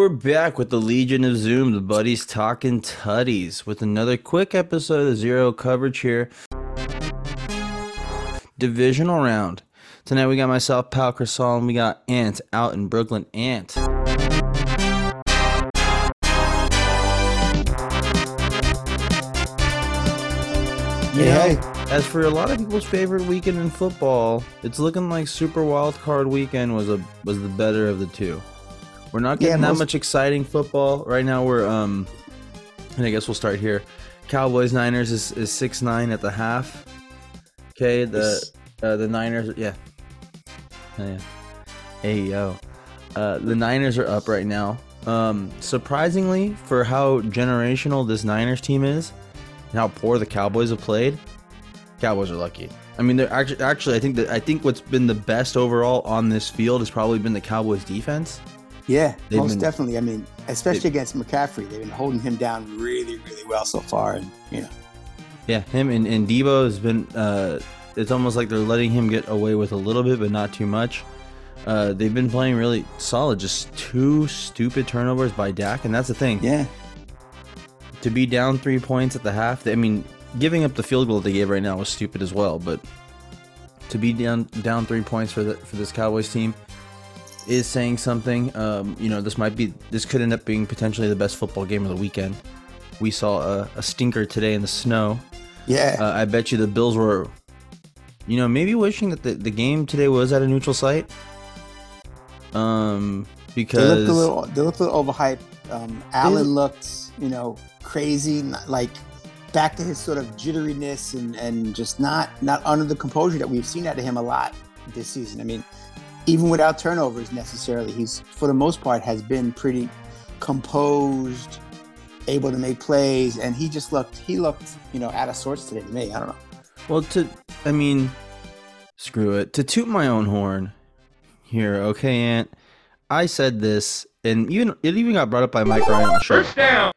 we're back with the Legion of Zoom, the buddies talking tutties, with another quick episode of Zero Coverage here. Divisional round. Tonight we got myself, Pal Crisal, and we got Ant out in Brooklyn. Ant. You Yeah, know, as for a lot of people's favorite weekend in football, it's looking like Super Wild Card Weekend was a was the better of the two. We're not Yeah, getting that most- much exciting football right now. We're um, and I guess we'll start here. Cowboys Niners is, is six nine at the half. Okay, the uh, the Niners, yeah, oh, yeah. Hey yo, uh, the Niners are up right now. Um, surprisingly, for how generational this Niners team is, and how poor the Cowboys have played, Cowboys are lucky. I mean, they're actually actually I think that I think what's been the best overall on this field has probably been the Cowboys defense. Yeah, They've most been- definitely. I mean, especially against McCaffrey, they've been holding him down really, really well so far. And you know, Yeah, him and, and Deebo has been. Uh, it's almost like they're letting him get away with a little bit, but not too much. Uh, they've been playing really solid. Just two stupid turnovers by Dak, and that's the thing. yeah, To be down three points at the half, I mean, giving up the field goal they gave right now was stupid as well. But to be down down three points for the for this Cowboys team is saying something. Um, you know, this might be this could end up being potentially the best football game of the weekend. We saw a, a stinker today in the snow. yeah, Uh, I bet you the Bills were, you know, maybe wishing that the, the game today was at a neutral site. Um, because they looked a little, they looked a little overhyped. Um, Allen look- looked, you know, crazy, not- like back to his sort of jitteriness and and just not not under the composure that we've seen out of him a lot this season. I mean, even without turnovers necessarily, he's for the most part has been pretty composed, able to make plays, and he just looked he looked you know out of sorts today to me. I don't know. well, to I mean, screw it. To toot my own horn here, okay, Aunt. I said this, and even it even got brought up by Mike Ryan on the show. down.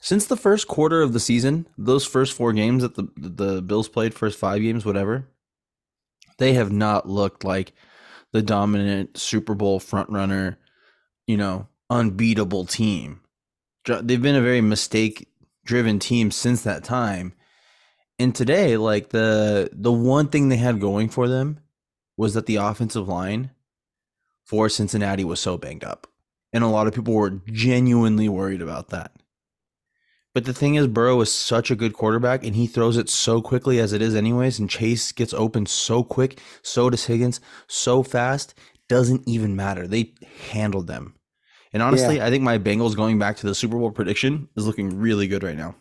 Since the first quarter of the season, those first four games that the the Bills played, first five games, whatever, they have not looked like the dominant Super Bowl frontrunner, you know, unbeatable team. They've been a very mistake driven team since that time. And today, like the the one thing they had going for them was that the offensive line for Cincinnati was so banged up. And a lot of people were genuinely worried about that. But the thing is, Burrow is such a good quarterback, and he throws it so quickly as it is, anyways. And Chase gets open so quick. So does Higgins, so fast. Doesn't even matter. They handled them. And honestly, I think my Bengals going back to the Super Bowl prediction is looking really good right now.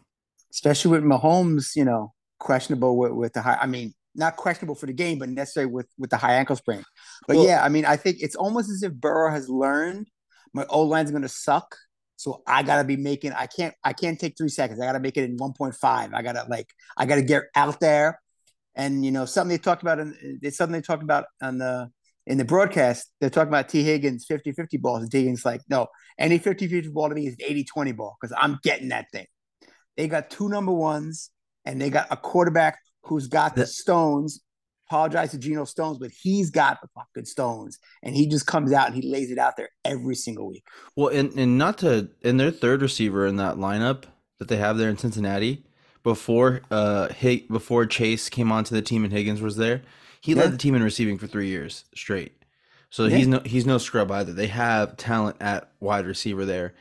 especially with Mahomes, you know, questionable with, with the high. I mean, not questionable for the game, but necessary with with the high ankle sprain. But Well- yeah, I mean, I think it's almost as if Burrow has learned my O line's going to suck, so I got to be making. I can't. I can't take three seconds. I got to make it in one point five. I got to like. I got to get out there, and you know, something they talked about. In, it's something they talked about on the in the broadcast. They're talking about Tee Higgins 50-50 balls, and Tee Higgins like, no, any 50-50 ball to me is an 80-20 ball because I'm getting that thing. They got two number ones, and they got a quarterback who's got the The- stones. Apologize to Geno Stones, but he's got the fucking stones, and he just comes out and he lays it out there every single week. Well, and, and not to and their third receiver in that lineup that they have there in Cincinnati before uh Hig, before Chase came onto the team and Higgins was there, he Yeah. led the team in receiving for three years straight. So Yeah. he's no he's no scrub either. They have talent at wide receiver there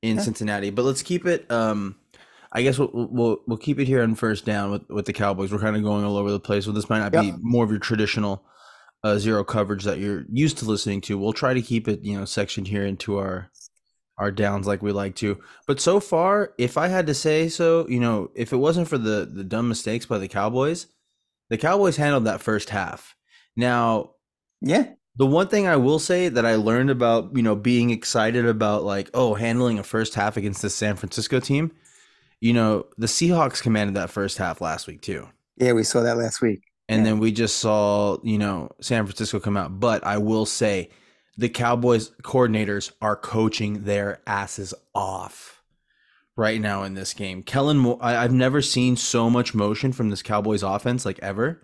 in Yeah. Cincinnati. But let's keep it. Um, I guess we'll, we'll we'll keep it here on first down with with the Cowboys. We're kind of going all over the place, so this might not be more of your traditional uh, zero coverage that you're used to listening to. We'll try to keep it, you know, sectioned here into our our downs like we like to. But so far, if I had to say so, you know, if it wasn't for the the dumb mistakes by the Cowboys, the Cowboys handled that first half. Now, Yeah, the one thing I will say that I learned about, you know, being excited about like, oh, handling a first half against the San Francisco team, you know, the Seahawks commanded that first half last week too. yeah, we saw that last week. And Yeah. then we just saw, you know, San Francisco come out. But I will say the Cowboys coordinators are coaching their asses off right now in this game. Kellen, Mo- I, I've never seen so much motion from this Cowboys offense like ever.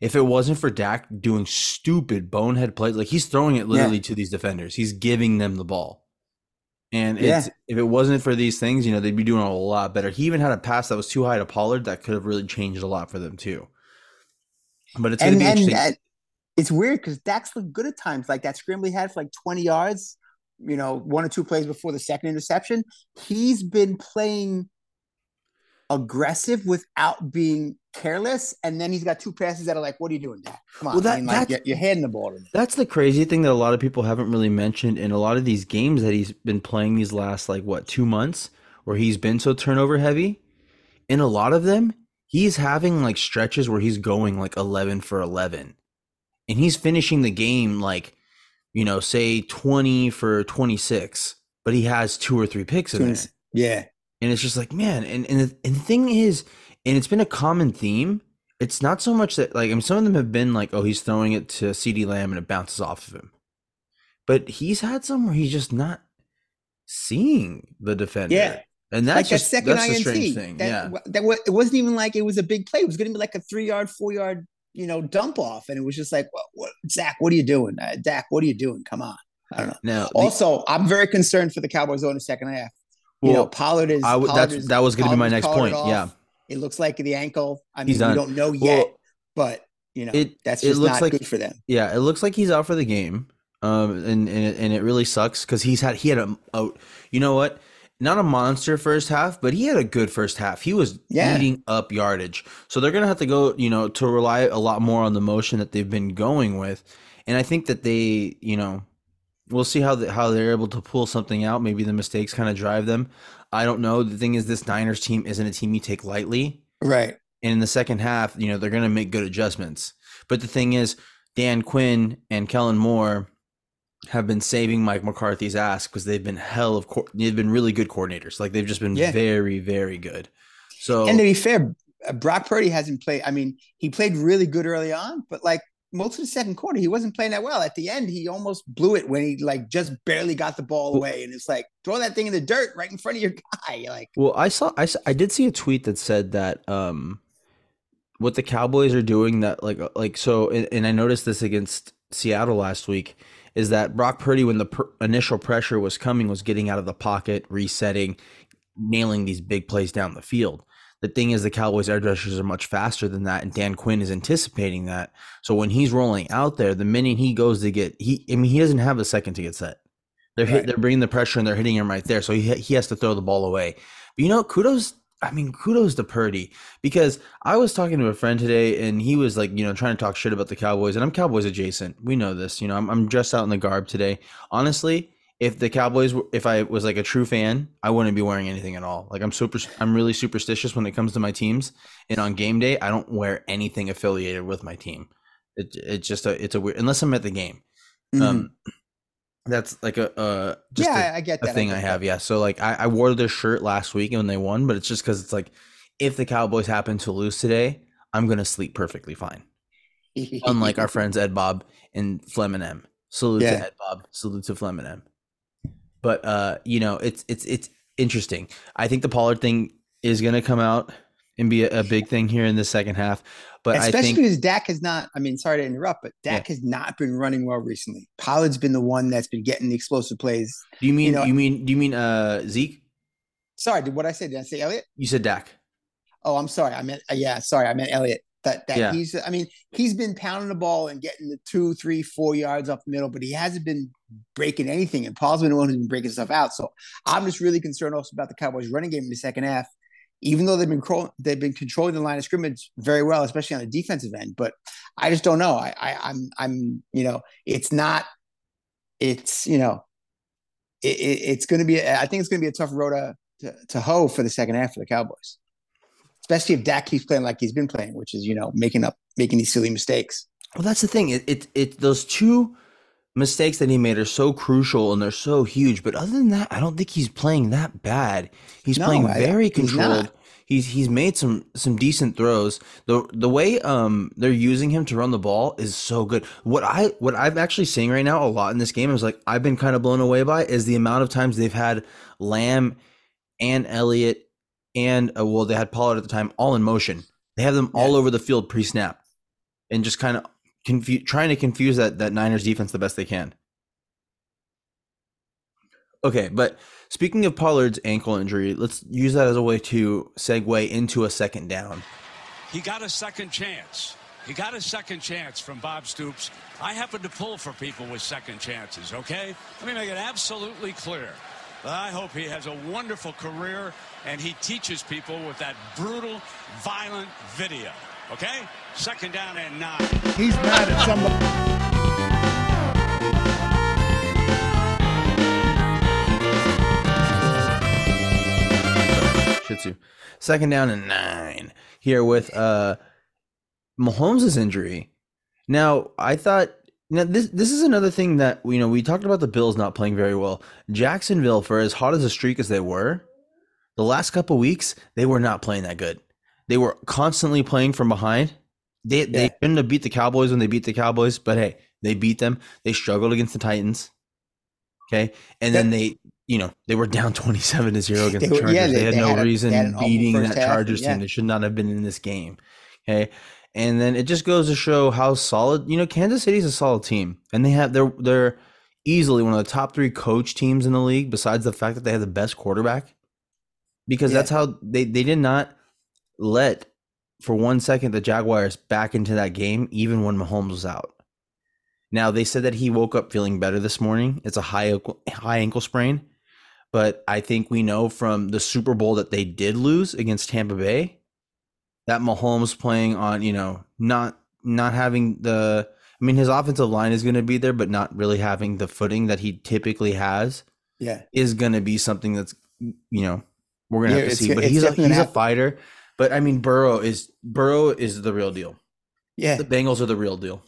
If it wasn't for Dak doing stupid bonehead plays, like he's throwing it literally to these defenders, he's giving them the ball. And Yeah. it's, if it wasn't for these things, you know, they'd be doing a lot better. He even had a pass that was too high to Pollard that could have really changed a lot for them too. But it's going and to be and interesting. that, it's weird because Dak's looked good at times. Like that scramble he had for like 20 yards, you know, one or two plays before the second interception. He's been playing aggressive without being careless. And then he's got two passes that are like, what are you doing? Come on. Well, that- I mean, like, that's- you're, you're handing the ball to me. That's the crazy thing that a lot of people haven't really mentioned in a lot of these games that he's been playing these last like what two months where he's been so turnover heavy. In a lot of them, he's having like stretches where he's going like 11 for 11 and he's finishing the game like you know say 20 for 26 but he has two or three picks in there Yeah. And it's just like man and and the, and the thing is and it's been a common theme it's not so much that like I mean some of them have been like oh he's throwing it to CeeDee Lamb and it bounces off of him but he's had some where he's just not seeing the defender Yeah. and that's like just that second that's the INT. strange thing that, yeah that was, it wasn't even like it was a big play. It was going to be like a three yard, four yard, you know, dump off. And it was just like, what, what, Zach, what are you doing? Uh, Dak, what are you doing? Come on. I don't know. now the- Also, I'm very concerned for the Cowboys in the second half. You know, well, Pollard is. I Pollard that's is- that was going to be my next point off. yeah It looks like the ankle. I mean, we don't know yet, Well, but you know, it that's it just looks not like good for them. Yeah, it looks like he's out for the game, um, and and it, and it really sucks because he's had he had a, a you know what, not a monster first half, but he had a good first half. He was Yeah. eating up yardage, so they're gonna have to go, you know, to rely a lot more on the motion that they've been going with, and I think that they, you know, we'll see how the, how they're able to pull something out. Maybe the mistakes kind of drive them. I don't know. The thing is, this Niners team isn't a team you take lightly. Right. And in the second half, you know, they're going to make good adjustments. But the thing is, Dan Quinn and Kellen Moore have been saving Mike McCarthy's ass because they've been hell of co- they've been really good coordinators. Like they've just been Yeah. very very good. So And to be fair, Brock Purdy hasn't played. I mean, he played really good early on, but like most of the second quarter, he wasn't playing that well. At the end, he almost blew it when he like just barely got the ball away. And it's like throw that thing in the dirt right in front of your guy. Like, Well, I saw I I did see a tweet that said that um what the Cowboys are doing that like uh, like so and, and I noticed this against Seattle last week is that Brock Purdy when the pr- initial pressure was coming was getting out of the pocket, resetting, nailing these big plays down the field. The thing is the Cowboys edge rushers are much faster than that and Dan Quinn is anticipating that. So when he's rolling out there, the minute he goes to get he I mean he doesn't have a second to get set. They're hit, Right. they're bringing the pressure and they're hitting him right there. So he he has to throw the ball away. But you know, kudos. I mean, kudos to Purdy because I was talking to a friend today and he was like, you know, trying to talk shit about the Cowboys. And I'm Cowboys adjacent. We know this. You know, I'm, I'm dressed out in the garb today. Honestly, if the Cowboys, were- if I was like a true fan, I wouldn't be wearing anything at all. Like I'm super, I'm really superstitious when it comes to my teams. And on game day, I don't wear anything affiliated with my team. It, it's just a, it's a weird, unless I'm at the game. mhm. Um, that's like a, uh, just yeah, a- I, I get a that. thing get I that. have. Yeah. So like I, I wore this shirt last week when they won, but it's just because it's like if the Cowboys happen to lose today, I'm gonna sleep perfectly fine. Unlike our friends Ed Bob and Flem and M. Salute Yeah. to Ed Bob. Salute to Flem and M. But uh, you know, it's it's it's interesting. I think the Pollard thing is gonna come out and be a, a big thing here in the second half. But I Especially think because Dak has not, I mean, sorry to interrupt, but Dak has not been running well recently. Pollard's been the one that's been getting the explosive plays. do you mean know- you mean do you mean uh Zeke? Sorry, did what I say? Did I say Elliott? You said Dak. Oh, I'm sorry. I meant uh, yeah. Sorry, I meant Elliott. That that Yeah. he's. I mean, he's been pounding the ball and getting the two, three, four yards up the middle, but he hasn't been breaking anything. And Paul's been the one who's been breaking stuff out. So I'm just really concerned also about the Cowboys' running game in the second half. Even though they've been cro- they've been controlling the line of scrimmage very well, especially on the defensive end, but I just don't know. I, I I'm I'm you know it's not it's you know it, it, it's going to be I think it's going to be a tough road to, to to hoe for the second half for the Cowboys especially if Dak keeps playing like he's been playing, which is you know making up making these silly mistakes. Well, that's the thing. It, it it those two mistakes that he made are so crucial and they're so huge. But other than that, I don't think he's playing that bad. He's No, playing I- very controlled. not. He's he's made some some decent throws. The the way um they're using him to run the ball is so good. What I what I'm actually seeing right now a lot in this game is like I've been kind of blown away by is the amount of times they've had Lamb and Elliott and uh, well they had Pollard at the time all in motion. They have them all Yeah. over the field pre-snap and just kind of confu- trying to confuse that that Niners defense the best they can. Okay, but speaking of Pollard's ankle injury, let's use that as a way to segue into a second down. He got a second chance. He got a second chance from Bob Stoops. I happen to pull for people with second chances, okay? Let me make it absolutely clear. I hope he has a wonderful career and he teaches people with that brutal, violent video. Okay? Second down and nine. He's mad at somebody. Shih Tzu. Second down and nine here with uh Mahomes' injury. Now, I thought now this this is another thing that you know we talked about the Bills not playing very well. Jacksonville, for as hot as a streak as they were, the last couple weeks they were not playing that good. They were constantly playing from behind. They they Yeah. couldn't have beat the Cowboys when they beat the Cowboys, but hey, they beat them. They struggled against the Titans. Okay, and then they you know they were down twenty seven to zero against They the Chargers. yeah, they, they- had they no had a- reason had beating that half, Chargers yeah. team. They should not have been in this game. Okay. And then it just goes to show how solid, you know, Kansas City's a solid team. And they have they're they're easily one of the top three coach teams in the league, besides the fact that they have the best quarterback. Because Yeah. that's how they, they did not let for one second the Jaguars back into that game, even when Mahomes was out. Now they said that he woke up feeling better this morning. It's a high high ankle sprain, but I think we know from the Super Bowl that they did lose against Tampa Bay that Mahomes playing on, you know, not not having the I mean his offensive line is going to be there but not really having the footing that he typically has Yeah. is going to be something that's you know, we're going to Yeah, have to see, but he's a, he's a fighter. But I mean Burrow is Burrow is the real deal. Yeah. The Bengals are the real deal.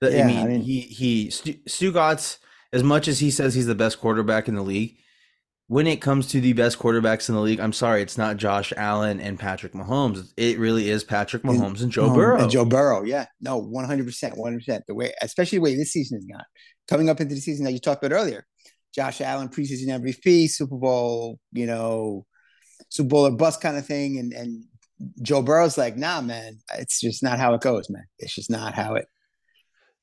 The- Yeah, I, I mean, mean- he he Stu, Stugotz, as much as he says he's the best quarterback in the league, when it comes to the best quarterbacks in the league, I'm sorry, it's not Josh Allen and Patrick Mahomes. It really is Patrick Mahomes and Joe Burrow. And Joe Burrow, yeah. No, 100%, 100%. The way, especially the way this season has gone. Coming up into the season that you talked about earlier. Josh Allen, preseason MVP, Super Bowl, you know, Super Bowl or bust kind of thing. And and Joe Burrow's like, nah, man, it's just not how it goes, man. It's just not how it.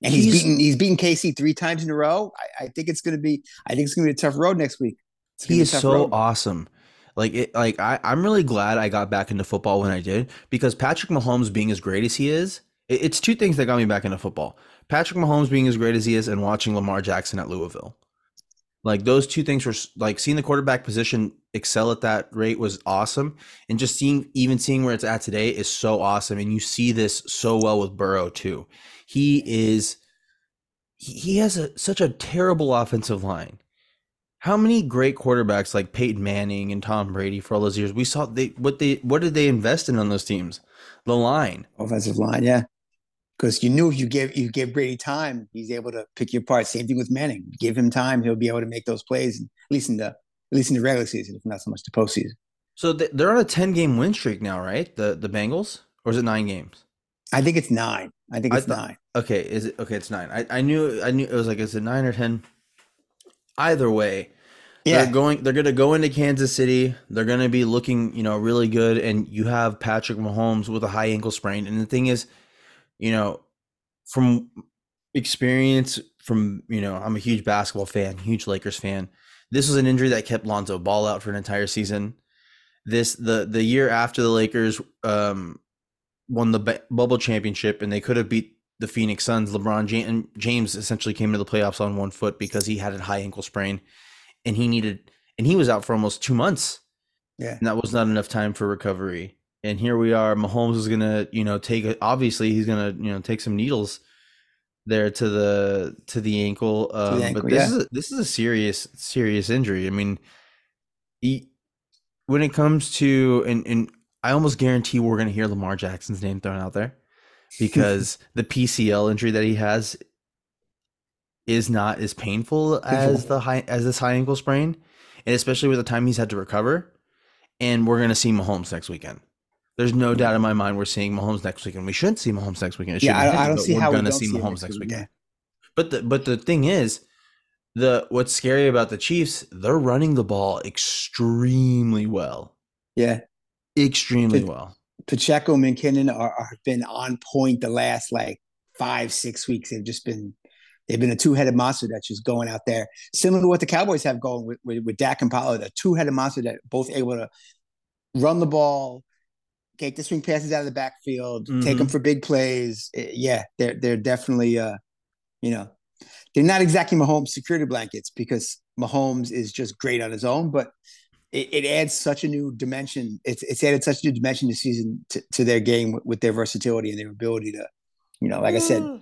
And he's, He's- beaten he's beaten KC three times in a row. I, I think it's gonna be I think it's gonna be a tough road next week. He is so road. awesome. Like it, like I, I'm really glad I got back into football when I did because Patrick Mahomes being as great as he is, it- it's two things that got me back into football. Patrick Mahomes being as great as he is, and watching Lamar Jackson at Louisville. Like those two things were like seeing the quarterback position excel at that rate was awesome, and just seeing even seeing where it's at today is so awesome. And you see this so well with Burrow too. He is he, he has a such a terrible offensive line. How many great quarterbacks like Peyton Manning and Tom Brady for all those years? We saw they what they what did they invest in on those teams? The line. offensive line, yeah. Because you knew if you give you give Brady time, he's able to pick your apart. Same thing with Manning. Give him time, he'll be able to make those plays. At least in the at least in the regular season, if not so much the postseason. So they're on a ten game win streak now, right? The the Bengals, or is it nine games? I think it's nine. I think I it's nine. Okay, is it okay? It's nine. I, I knew I knew it was like is it nine or ten? Either way, Yeah, they're going. They're going to go into Kansas City. They're going to be looking, you know, really good. And you have Patrick Mahomes with a high ankle sprain. And the thing is, you know, from experience, from you know, I'm a huge basketball fan, huge Lakers fan. This was an injury that kept Lonzo Ball out for an entire season. This the the year after the Lakers um, won the bubble championship, and they could have beat the Phoenix Suns. LeBron James essentially came to the playoffs on one foot because he had a high ankle sprain and he needed and he was out for almost two months yeah. and that was not enough time for recovery and here we are mahomes is gonna you know take obviously he's gonna you know take some needles there to the to the ankle um ankle, but this yeah. is a, this is a serious serious injury i mean he, when it comes to and and i almost guarantee we're gonna hear lamar jackson's name thrown out there because the pcl injury that he has is not as painful as the high as this high ankle sprain, and especially with the time he's had to recover. And we're gonna see Mahomes next weekend. There's no doubt in my mind we're seeing Mahomes next weekend. We should see Mahomes next weekend. It Yeah, should be I, I don't see we're how we gonna see see Mahomes next week, weekend. But the but the thing is, the what's scary about the Chiefs, they're running the ball extremely well. Yeah. Extremely It- well. Pacheco and McKinnon are, are been on point the last like five, six weeks. They've just been They've been a two-headed monster that's just going out there, similar to what the Cowboys have going with with, with Dak and Pollard, a two-headed monster that both able to run the ball, take the swing passes out of the backfield, mm-hmm. take them for big plays. Eh, yeah, they're they're definitely uh, you know, they're not exactly Mahomes security blankets because Mahomes is just great on his own, but it, it adds such a new dimension. It's it's added such a new dimension this season to, to their game with, with, their versatility and their ability to, you know, like I said, mm.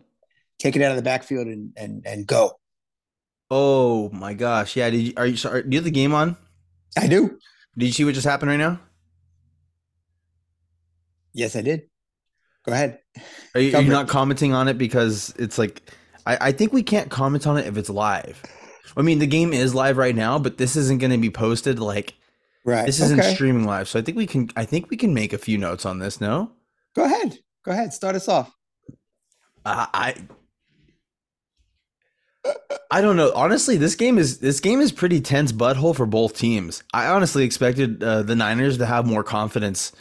take it out of the backfield and and and go. Oh my gosh! Yeah, did you, are you sorry? Do you have the game on? I do. Did you see what just happened right now? Yes, I did. Go ahead. Are you, are you not commenting on it because it's like I, I think we can't comment on it if it's live. I mean, the game is live right now, but this isn't going to be posted like right. This isn't okay. streaming live, so I think we can. I think we can make a few notes on this. No, go ahead. Go ahead. Start us off. Uh, I I don't know. Honestly, this game is this game is pretty tense butthole for both teams. I honestly expected uh, the Niners to have more confidence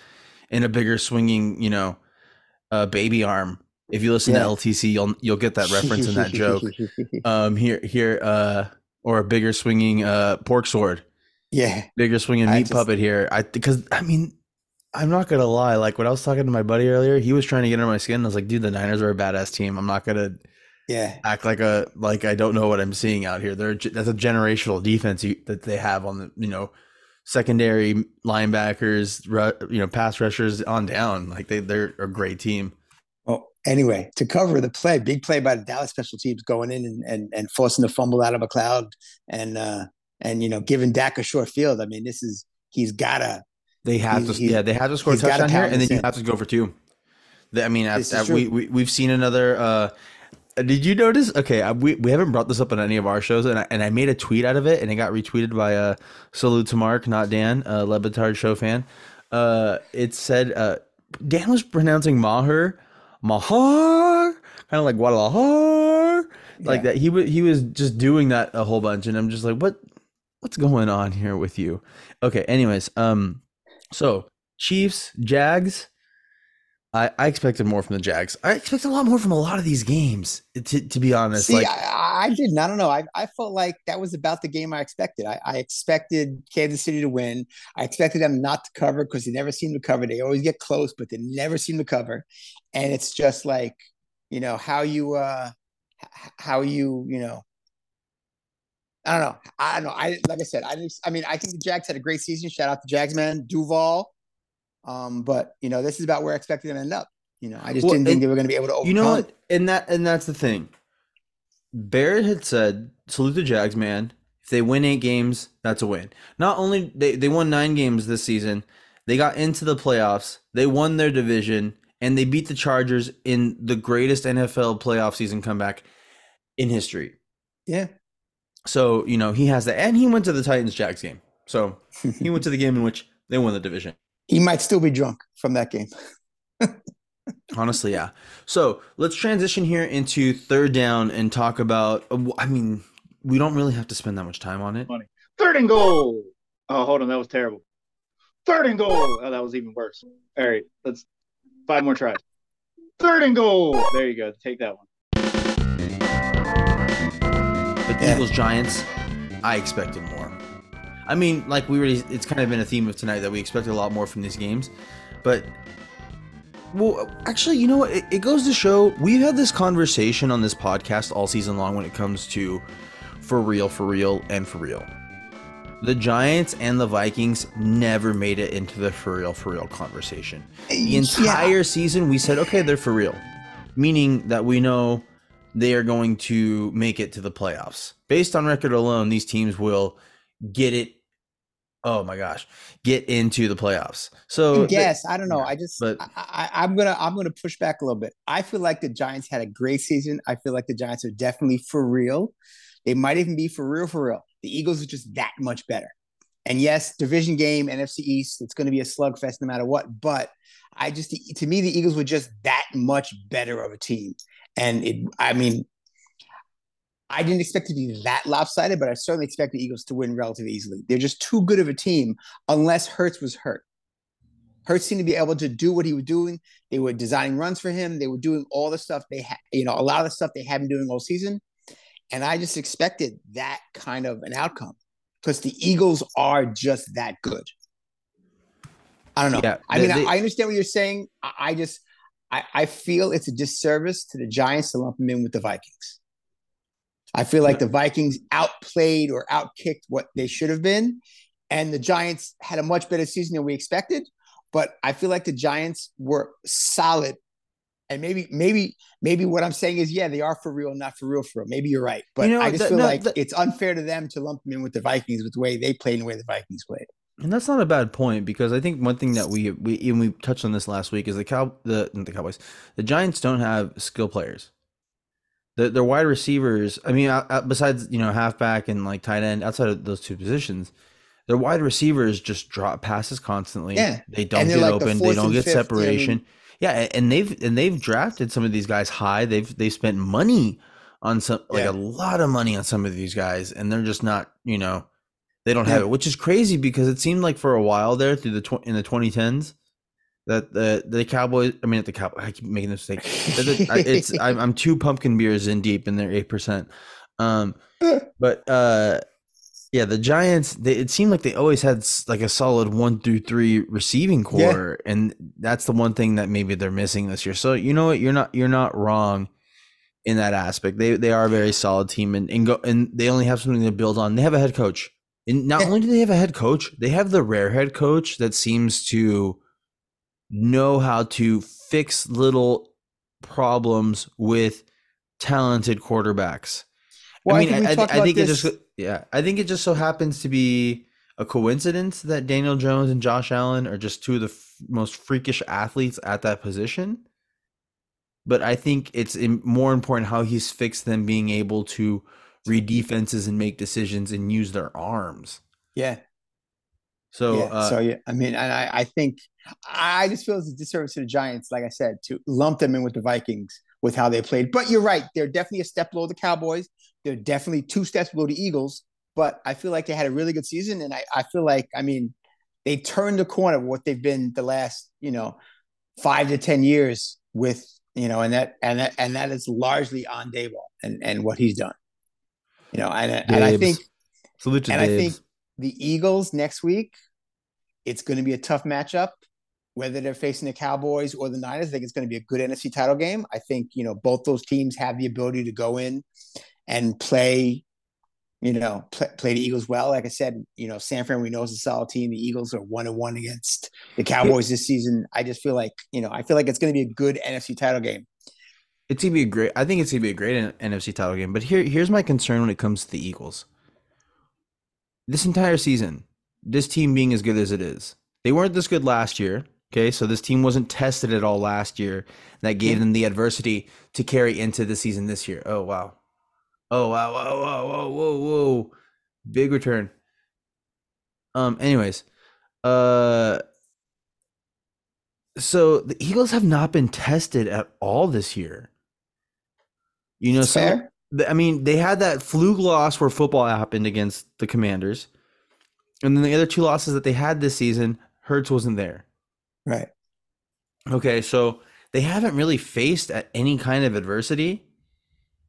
in a bigger swinging, you know, uh, baby arm if you listen yeah. to LTC, you'll you'll get that reference in that joke. Um, here here uh, or a bigger swinging uh pork sword. Yeah, bigger swinging meat just, puppet here. I because I mean, I'm not gonna lie. Like when I was talking to my buddy earlier, he was trying to get under my skin. I was like, dude, the Niners are a badass team. I'm not gonna yeah act like a like I don't know what I'm seeing out here. They're that's a generational defense that they have on the you know secondary linebackers, you know, pass rushers on down. Like they they're a great team Well, anyway, to cover the play, big play by the Dallas special teams going in and, and, and forcing the fumble out of McCloud and, uh, and, you know, giving Dak a short field. I mean, this is, he's gotta, they have to, yeah, they have to score a touchdown here and then you have to go for two. I mean, at, at, we, we, we've seen another, uh, did you notice? Okay, we, we haven't brought this up on any of our shows, and I, and I made a tweet out of it, and it got retweeted by uh, salute to Mark, not Dan, a Le Batard show fan. Uh, it said uh, Dan was pronouncing Maher Mahar, kind of like Guadalajara, like yeah. that. He was he was just doing that a whole bunch, and I'm just like, what what's going on here with you? Okay, anyways, um, so Chiefs, Jags. I, I expected more from the Jags. I expected a lot more from a lot of these games. To, to be honest, See, like I, I didn't. I don't know. I, I felt like that was about the game I expected. I, I expected Kansas City to win. I expected them not to cover because they never seem to cover. They always get close, but they never seem to cover. And it's just like, you know, how you uh how you, you know, I don't know. I don't know. I like I said, I didn't I mean, I think the Jags had a great season. Shout out to Jags man, Duval. Um, but you know, this is about where I expected them to end up. You know, I just well, didn't think they were going to be able to. Overcome. You know what? And that and that's the thing. Barrett had said, "Salute the Jags, man. If they win eight games, that's a win." Not only they they won nine games this season, they got into the playoffs. They won their division, and they beat the Chargers in the greatest NFL playoff season comeback in history. Yeah. So you know he has that, and he went to the Titans Jags game. So he went to the game in which they won the division he might still be drunk from that game. Honestly, yeah. So let's transition here into third down and talk about. I mean, we don't really have to spend that much time on it. Funny. Third and goal. Oh, hold on, that was terrible. Third and goal. Oh, that was even worse. All right, let's five more tries. Third and goal. There you go. Take that one. Eagles Giants, I expected more. I mean, like we already, it's kind of been a theme of tonight that we expected a lot more from these games, but well, actually, you know what? It, it, goes to show we've had this conversation on this podcast all season long when it comes to for real, for real, and for real. The Giants and the Vikings never made it into the for real, for real conversation. The entire yeah. season, we said, okay, they're for real, meaning that we know they are going to make it to the playoffs. Based on record alone, these teams will get it oh my gosh, get into the playoffs. So yes, I don't know. I just but I, I, am gonna I'm gonna push back a little bit. I feel like the Giants had a great season. I feel like the Giants are definitely for real. They might even be for real, for real. The Eagles are just that much better. And yes, division game, NFC East, it's going to be a slugfest no matter what. But I just, to me, the Eagles were just that much better of a team. And it, I mean, I didn't expect to be that lopsided, but I certainly expect the Eagles to win relatively easily. They're just too good of a team unless Hurts was hurt. Hurts seemed to be able to do what he was doing. They were designing runs for him. They were doing all the stuff they had, you know, a lot of the stuff they had been doing all season. and I just expected that kind of an outcome because the Eagles are just that good. I don't know. Yeah, I mean, they- I, I understand what you're saying. I, I just, I, I feel it's a disservice to the Giants to lump them in with the Vikings. I feel like the Vikings outplayed or outkicked what they should have been, and the Giants had a much better season than we expected. But I feel like the Giants were solid, and maybe, maybe, maybe what I'm saying is, yeah, they are for real, not for real, for real. Maybe you're right, but You know, I just that- feel no, like that- it's unfair to them to lump them in with the Vikings with the way they played and the way the Vikings played. And that's not a bad point because I think one thing that we we and we touched on this last week is the cow the not the Cowboys the Giants don't have skill players. The their wide receivers. I mean, out- out- besides you know halfback and like tight end, outside of those two positions, their wide receivers just drop passes constantly. Yeah. they don't get like the open. They don't get fifth, know I mean? separation. Yeah, and they've and they've drafted some of these guys high. They've they've spent money on some like Yeah. a lot of money on some of these guys, and they're just not you know they don't have Yeah. it, which is crazy because it seemed like for a while there through the tw- in the 2010s that the the Cowboys. I mean, at the Cow, I keep making mistake. The- I- it's I'm, I'm two pumpkin beers in deep, and they're eight percent. Um, but uh, yeah, the Giants. They, it seemed like they always had like a solid one through three receiving Yeah. core, and that's the one thing that maybe they're missing this year. So you know what, you're not you're not wrong in that aspect. They they are a very solid team, and and go and they only have something to build on. They have a head coach, and not only do they have a head coach, they have the rare head coach that seems to know how to fix little problems with talented quarterbacks. Well, I mean, think I, I, I think it just yeah, I think it just so happens to be a coincidence that Daniel Jones and Josh Allen are just two of the f- most freakish athletes at that position. But I think it's more important how he's fixed them being able to read defenses and make decisions and use their arms. yeah. So, yeah. uh, so yeah, I mean, and I, I think I just feel it's a disservice to the Giants, like I said, to lump them in with the Vikings with how they played. But you're right; they're definitely a step below the Cowboys. They're definitely two steps below the Eagles. But I feel like they had a really good season, and I, I feel like, I mean, they turned the corner of what they've been the last, you know, five to ten years with, you know, and that and that and that is largely on Daboll and and what he's done. You know, and and I think salute to and I think the Eagles next week, it's going to be a tough matchup. Whether they're facing the Cowboys or the Niners, I think it's going to be a good NFC title game. I think you know both those teams have the ability to go in and play, you know, play, play the Eagles well. Like I said, you know, San Fran we know is a solid team. The Eagles are one and one against the Cowboys this season. I just feel like you know, I feel like it's going to be a good NFC title game. It's gonna be a great. I think it's gonna be a great NFC title game. But here, here's my concern when it comes to the Eagles. This entire season, this team being as good as it is, they weren't this good last year. Okay, so this team wasn't tested at all last year. That gave them the adversity to carry into the season this year. Oh wow, oh wow, whoa, whoa, whoa, whoa, whoa, big return. Um. Anyways, uh. So the Eagles have not been tested at all this year. You know, th- I mean, they had that fluke loss where football happened against the Commanders, and then the other two losses that they had this season, Hurts wasn't there. Right. Okay, so they haven't really faced at any kind of adversity.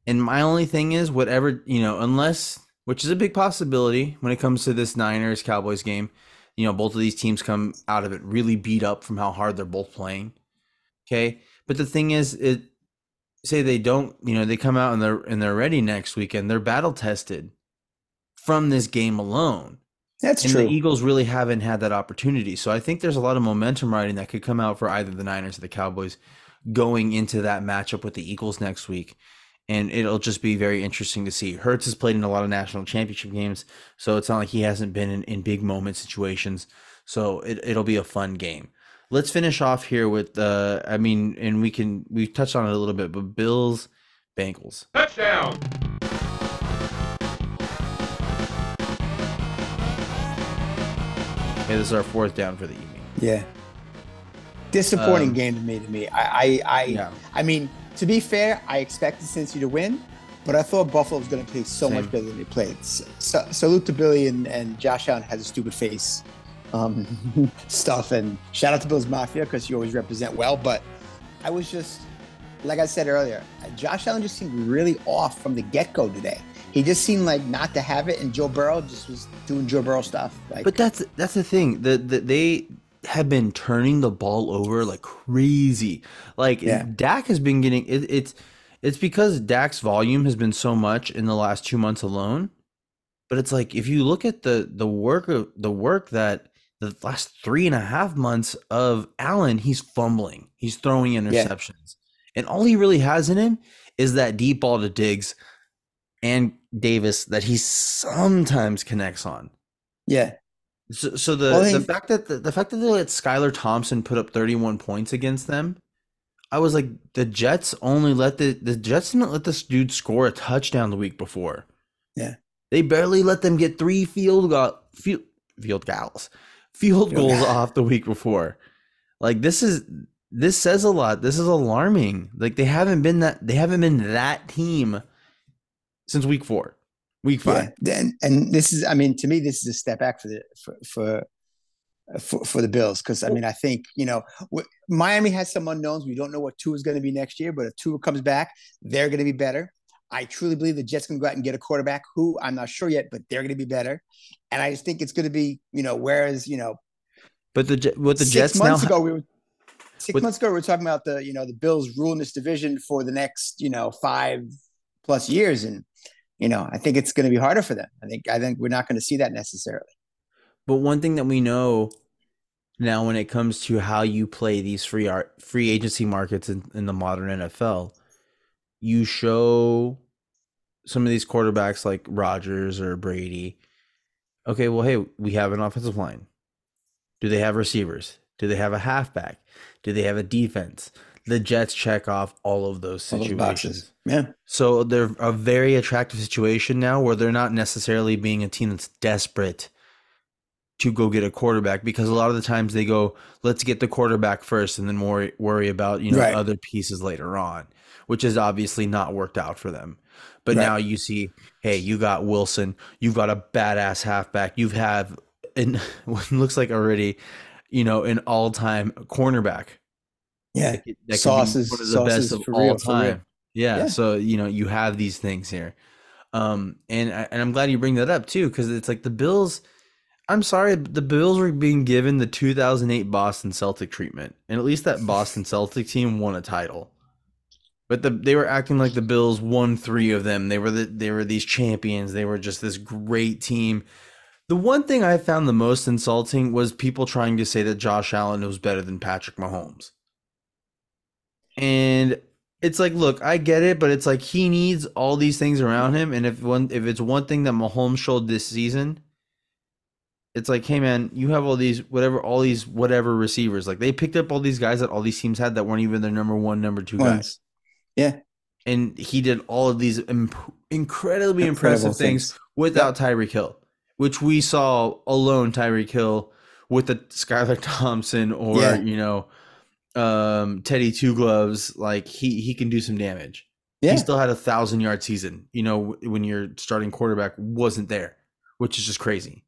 And my only thing is, whatever you know, unless which is a big possibility when it comes to this Niners Cowboys game, you know, both of these teams come out of it really beat up from how hard they're both playing. Okay, but the thing is, it say they don't, you know, they come out and they're and they're ready next weekend. They're battle tested from this game alone. That's and true. the Eagles really haven't had that opportunity. So I think there's a lot of momentum riding that could come out for either the Niners or the Cowboys going into that matchup with the Eagles next week. And it'll just be very interesting to see. Hurts has played in a lot of national championship games, so it's not like he hasn't been in, in big moment situations. So it, it'll be a fun game. Let's finish off here with uh I mean, and we can we touched on it a little bit, but Bills, Bengals. Touchdown! Okay, this is our fourth down for the evening. Yeah. Disappointing Um, game to me. To me, I, I, I, Yeah. I mean, to be fair, I expected Cincy to win, but I thought Buffalo was going to play so Same. much better than they played. So, so, salute to Billy and, and Josh Allen has a stupid face um, stuff, and shout out to Bills Mafia because you always represent well. But I was just, like I said earlier, Josh Allen just seemed really off from the get go today. he just seemed like not to have it, and Joe Burrow just was doing Joe Burrow stuff. Like, But that's that's the thing. The, the they have been turning the ball over like crazy. Like Yeah. Dak has been getting it, it's it's because Dak's volume has been so much in the last two months alone. But it's like if you look at the the work of the work that the last three and a half months of Allen, he's fumbling, he's throwing interceptions, and all he really has in him is that deep ball to Diggs and Davis that he sometimes connects on. yeah, So, so the, Well, the they- fact that the, the fact that they let Skylar Thompson put up 31 points against them, I was like, the Jets only let the the Jets didn't let this dude score a touchdown the week before. Yeah. they barely let them get three field goal field field goals field goals goal. off the week before. Like this is this says a lot. This is alarming. Like they haven't been that they haven't been that team since week four, week five. yeah. And and this is, I mean, to me, this is a step back for the for for for, for the Bills because I mean, I think you know w- Miami has some unknowns. We don't know what Tua is going to be next year, but if Tua comes back, they're going to be better. I truly believe the Jets can go out and get a quarterback who I'm not sure yet, but they're going to be better. And I just think it's going to be, you know, whereas you know But the what the six Jets now months ha- ago we were six With- months ago we were talking about the you know the Bills ruling this division for the next you know five plus years, and you know I think it's going to be harder for them. I think I think we're not going to see that necessarily. But one thing that we know now when it comes to how you play these free art free agency markets in, in the modern NFL, you show some of these quarterbacks like Rodgers or Brady. Okay, well, hey, we have an offensive line. Do they have receivers? Do they have a halfback? Do they have a defense? The Jets check off all of those situations. Yeah, So they're a very attractive situation now where they're not necessarily being a team that's desperate to go get a quarterback because a lot of the times they go, let's get the quarterback first and then worry, worry about, you know, Right. other pieces later on, which has obviously not worked out for them. But Right. now you see, hey, you got Wilson, you've got a badass halfback, you've have an what looks like already, you know, an all-time cornerback yeah, that be Sauces- one of the best of for all real, time. Yeah, Yeah. So you know you have these things here, um, and I- and I'm glad you bring that up too because it's like the Bills. I'm sorry, but the Bills were being given the 2008 Boston Celtic treatment, and at least that Boston Celtic team won a title. But the, they were acting like the Bills won three of them. They were the, they were these champions. They were just this great team. The one thing I found the most insulting was people trying to say that Josh Allen was better than Patrick Mahomes. And it's like, look, I get it, but it's like he needs all these things around him. And if one if it's one thing that Mahomes showed this season, it's like, hey man, you have all these whatever all these whatever receivers. Like they picked up all these guys that all these teams had that weren't even their number one, number two guys. Yeah, And he did all of these imp- incredibly Incredible impressive things, things. without Tyreek Hill, which we saw alone Tyreek Hill with the Skylar Thompson or Yeah. you know um Teddy Two Gloves. Like he he can do some damage. yeah. He still had a thousand yard season. You know when your starting quarterback wasn't there, which is just crazy.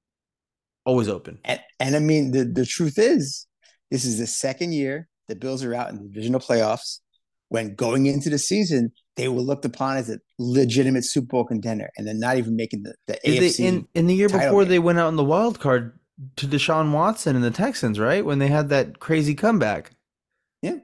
Always open. And, and I mean, the, the truth is, this is the second year the Bills are out in the divisional playoffs. When going into the season, they were looked upon as a legitimate Super Bowl contender, and they're not even making the, the Did they- AFC. in in the year before game. they went out in the wild card to Deshaun Watson and the Texans, right? When they had that crazy comeback. Yeah.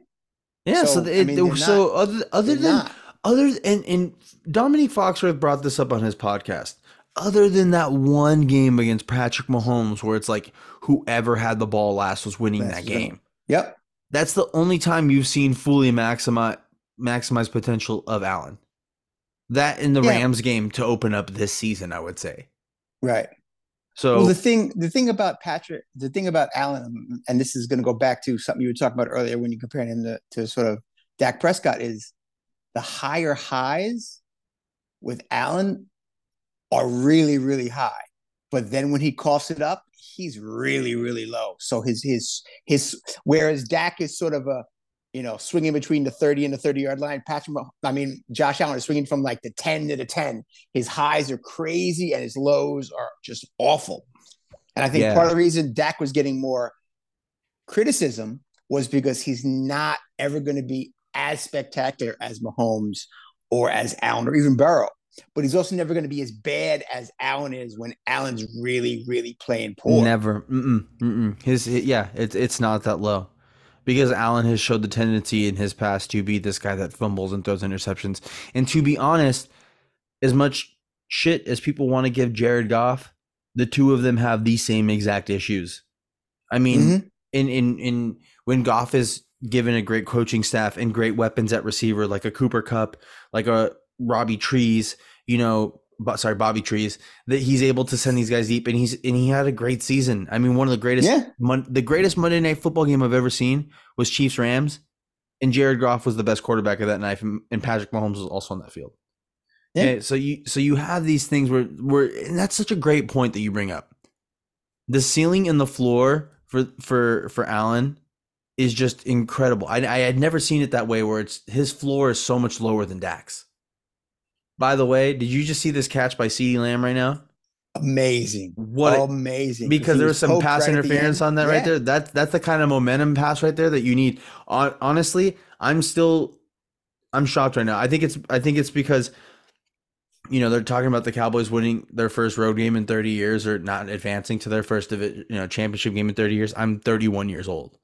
Yeah. So, So, they, I mean, they're so not- other other than not. other and and Dominique Foxworth brought this up on his podcast. Other than that one game against Patrick Mahomes, where it's like whoever had the ball last was winning Last that game. Yep. That's the only time you've seen fully maximize maximize potential of Allen. That in the Yeah. Rams game to open up this season, I would say. Right. So well, the thing, the thing about Patrick, the thing about Allen, and this is going to go back to something you were talking about earlier when you compared him to, to sort of Dak Prescott, is the higher highs with Allen are really, really high, but then when he coughs it up, he's really, really low. So his his his whereas Dak is sort of a you know swinging between the thirty and the thirty yard line. Patrick, I mean Josh Allen is swinging from like the ten to the ten. His highs are crazy and his lows are just awful. And I think Yeah. part of the reason Dak was getting more criticism was because he's not ever going to be as spectacular as Mahomes or as Allen or even Burrow. But he's also never going to be as bad as Allen is when Allen's really, really playing poor. Never. Mm-mm, mm-mm. His yeah, it's it's not that low. Because Allen has showed the tendency in his past to be this guy that fumbles and throws interceptions. And to be honest, as much shit as people want to give Jared Goff, the two of them have the same exact issues. I mean, Mhm. in in in when Goff is given a great coaching staff and great weapons at receiver, like a Cooper Kupp, like a Robbie Trees, you know, but sorry, Bobby Trees, that he's able to send these guys deep, and he's and he had a great season. I mean, one of the greatest, Yeah. mon- the greatest Monday Night Football game I've ever seen was Chiefs Rams, and Jared Goff was the best quarterback of that night, and, and Patrick Mahomes was also on that field. Yeah. And so you so you have these things where where and that's such a great point that you bring up. The ceiling and the floor for for for Allen is just incredible. I I had never seen it that way where it's his floor is so much lower than Dak's. By the way, did you just see this catch by CeeDee Lamb right now? Amazing. What amazing. because there was some pass right interference on that right there. That's that's the kind of momentum pass right there that you need. Honestly, I'm still I'm shocked right now. I think it's I think it's because you know they're talking about the Cowboys winning their first road game in 30 years or not advancing to their first you know championship game in 30 years. I'm 31 years old.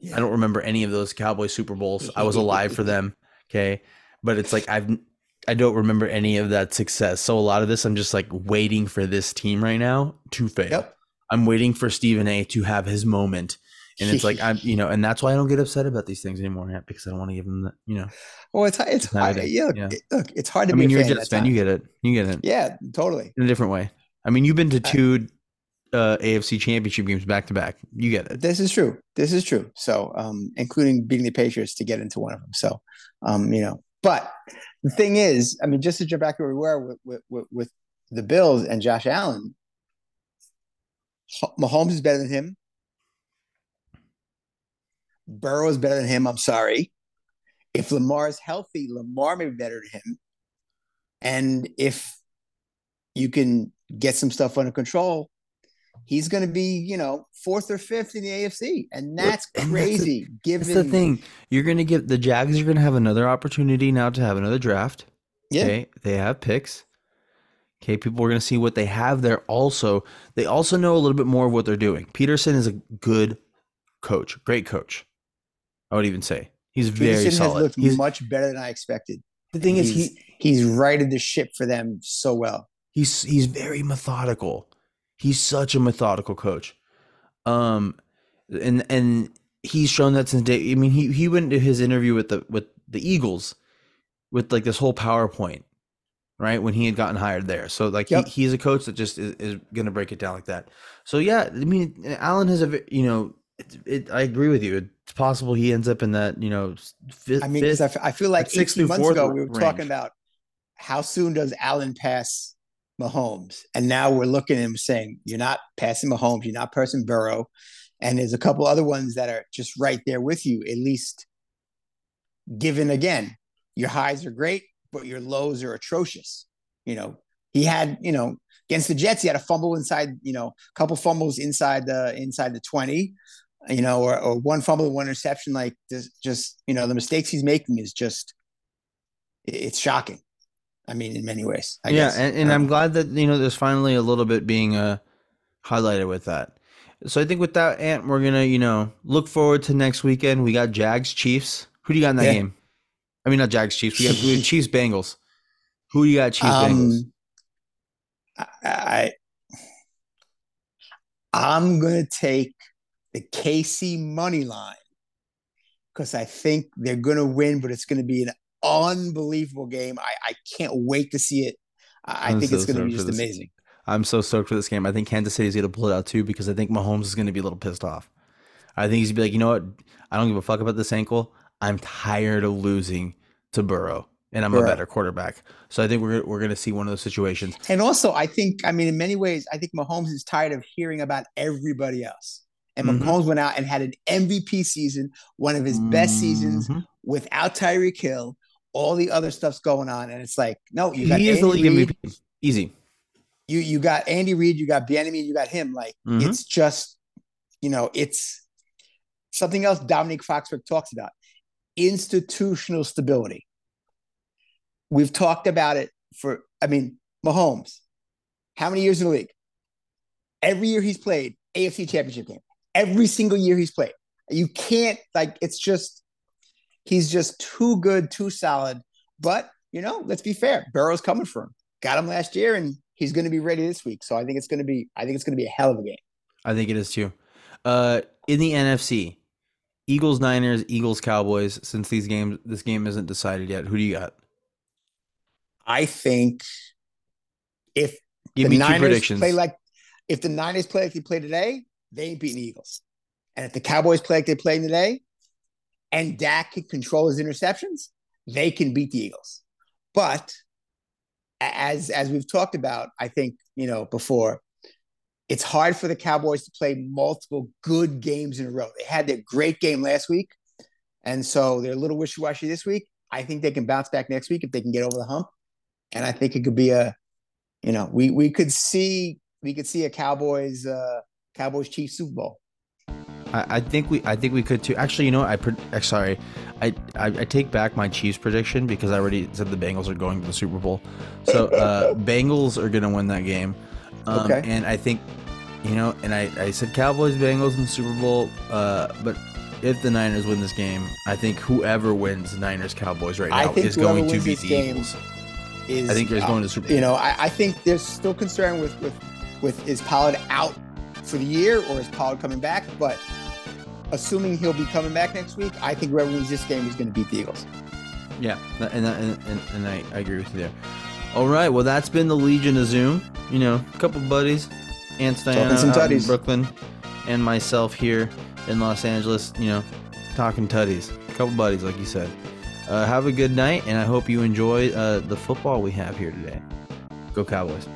Yeah. I don't remember any of those Cowboys Super Bowls. I was alive for them. Okay, but it's like I've I don't remember any of that success. So a lot of this, I'm just like waiting for this team right now to fail. Yep. I'm waiting for Stephen A. to have his moment, and it's like I'm, you know, and that's why I don't get upset about these things anymore, because I don't want to give him the, you know. Well, it's it's It's hard. Yeah, look, yeah. it- look, it's hard to I be mean, a you're a fan. Jets at fan, you get it, you get it Yeah, totally. in a different way. I mean, you've been to two uh, AFC Championship games back to back. You get it. This is true. This is true. So, um, including beating the Patriots to get into one of them. So, um, you know, but the thing is, I mean, just to jump back where we were with with, with, the Bills and Josh Allen, Ho- Mahomes is better than him. Burrow is better than him. I'm sorry. If Lamar is healthy, Lamar may be better than him. And if you can get some stuff under control, he's going to be, you know, fourth or fifth in the AFC, and that's and that's crazy. given That's the thing. You're gonna get the Jags are gonna have another opportunity now to have another draft. yeah, Okay, they have picks. Okay, people are going to see what they have there. Also, they also know a little bit more of what they're doing. Pederson is a good coach, great coach. I would even say he's very Pederson has looked He's, much better than I expected. the thing is, he's, he he's righted the ship for them so well. he's he's very methodical. He's such a methodical coach. Um, and and he's shown that since day. I mean, he he went to his interview with the with the Eagles with like this whole PowerPoint, right? When he had gotten hired there. So like Yep. he, he's a coach that just is, is gonna break it down like that. So yeah, I mean, Allen has a you know, it, it, I agree with you. It's possible he ends up in that you know fifth. I mean, because. I, f- I feel like That sixth 18 through months ago we were range. talking about how soon does Allen pass Mahomes, and now we're looking at him saying you're not passing Mahomes, you're not passing Burrow, and there's a couple other ones that are just right there with you. At least, given again, your highs are great, but your lows are atrocious. You know, he had you know against the Jets, he had a fumble inside, you know, a couple fumbles inside the inside the twenty you know, or, or one fumble one interception. Like this, just you know, the mistakes he's making is just it's shocking. I mean, in many ways. I yeah, guess. and, and Um, I'm glad that you know there's finally a little bit being uh highlighted with that. So I think with that, Ant, we're gonna you know look forward to next weekend. We got Jags Chiefs. Who do you got in that Yeah. game? I mean, not Jags Chiefs. We got, we Chiefs Bengals. Who do you got? Chiefs Bengals. um, I, I I'm gonna take the KC money line because I think they're gonna win, but it's gonna be an unbelievable game. I, I can't wait to see it. I, I think so it's gonna be just amazing. I'm so stoked for this game. I think Kansas City's gonna pull it out too because I think Mahomes is gonna be a little pissed off. I think he's gonna be like, you know what? I don't give a fuck about this ankle. I'm tired of losing to Burrow, and I'm a better quarterback. So I think we're we're gonna see one of those situations. And also, I think, I mean, in many ways, I think Mahomes is tired of hearing about everybody else. And Mhm. Mahomes went out and had an MVP season, one of his best seasons Mhm. without Tyreek Hill. All the other stuff's going on, and it's like, no, you got He is the Andy league Reid, MVP. Easy. you you got Andy Reid, you got Bieniemy, you got him. Like Mhm. it's just, you know, it's something else. Domonique Foxworth talks about institutional stability. We've talked about it for I mean, Mahomes, how many years in the league? Every year he's played AFC Championship game. Every single year he's played. You can't like it's just he's just too good, too solid. But you know, let's be fair. Burrow's coming for him. Got him last year, and he's going to be ready this week. So I think it's going to be. I think it's going to be a hell of a game. I think it is too. Uh, in the NFC, Eagles, Niners, Eagles, Cowboys. Since these games, this game isn't decided yet. Who do you got? I think if Give the me Niners predictions. play like if the Niners play like they play today, they ain't beating the Eagles. And if the Cowboys play like they play today, and Dak can control his interceptions, they can beat the Eagles. But as as we've talked about, I think you know before, it's hard for the Cowboys to play multiple good games in a row. They had their great game last week, and so they're a little wishy washy this week. I think they can bounce back next week if they can get over the hump, and I think it could be a, you know, we we could see we could see a Cowboys uh Cowboys Chiefs Super Bowl. I, I think we I think we could too. Actually, you know what? I pre- uh, sorry, I, I I take back my Chiefs prediction because I already said the Bengals are going to the Super Bowl. So uh, Bengals are gonna win that game. Um, Okay. And I think you know, and I I said Cowboys Bengals in the Super Bowl. Uh, but if the Niners win this game, I think whoever wins Niners Cowboys right I now think is going to beat the game Eagles. Is I think there's uh, going to Super Bowl. You know, I, I think there's still concern with with with is Pollard out for the year or is Pollard coming back? But assuming he'll be coming back next week, I think whoever wins this game is going to beat the Eagles. Yeah, and and, and, and I, I agree with you there. All right, well that's been the Legion of Zoom. You know, a couple buddies, Aunt Diana some out in. Brooklyn, and myself here in Los Angeles. You know, talking tutties. A couple buddies, like you said. Uh, have a good night, and I hope you enjoy uh, the football we have here today. Go Cowboys!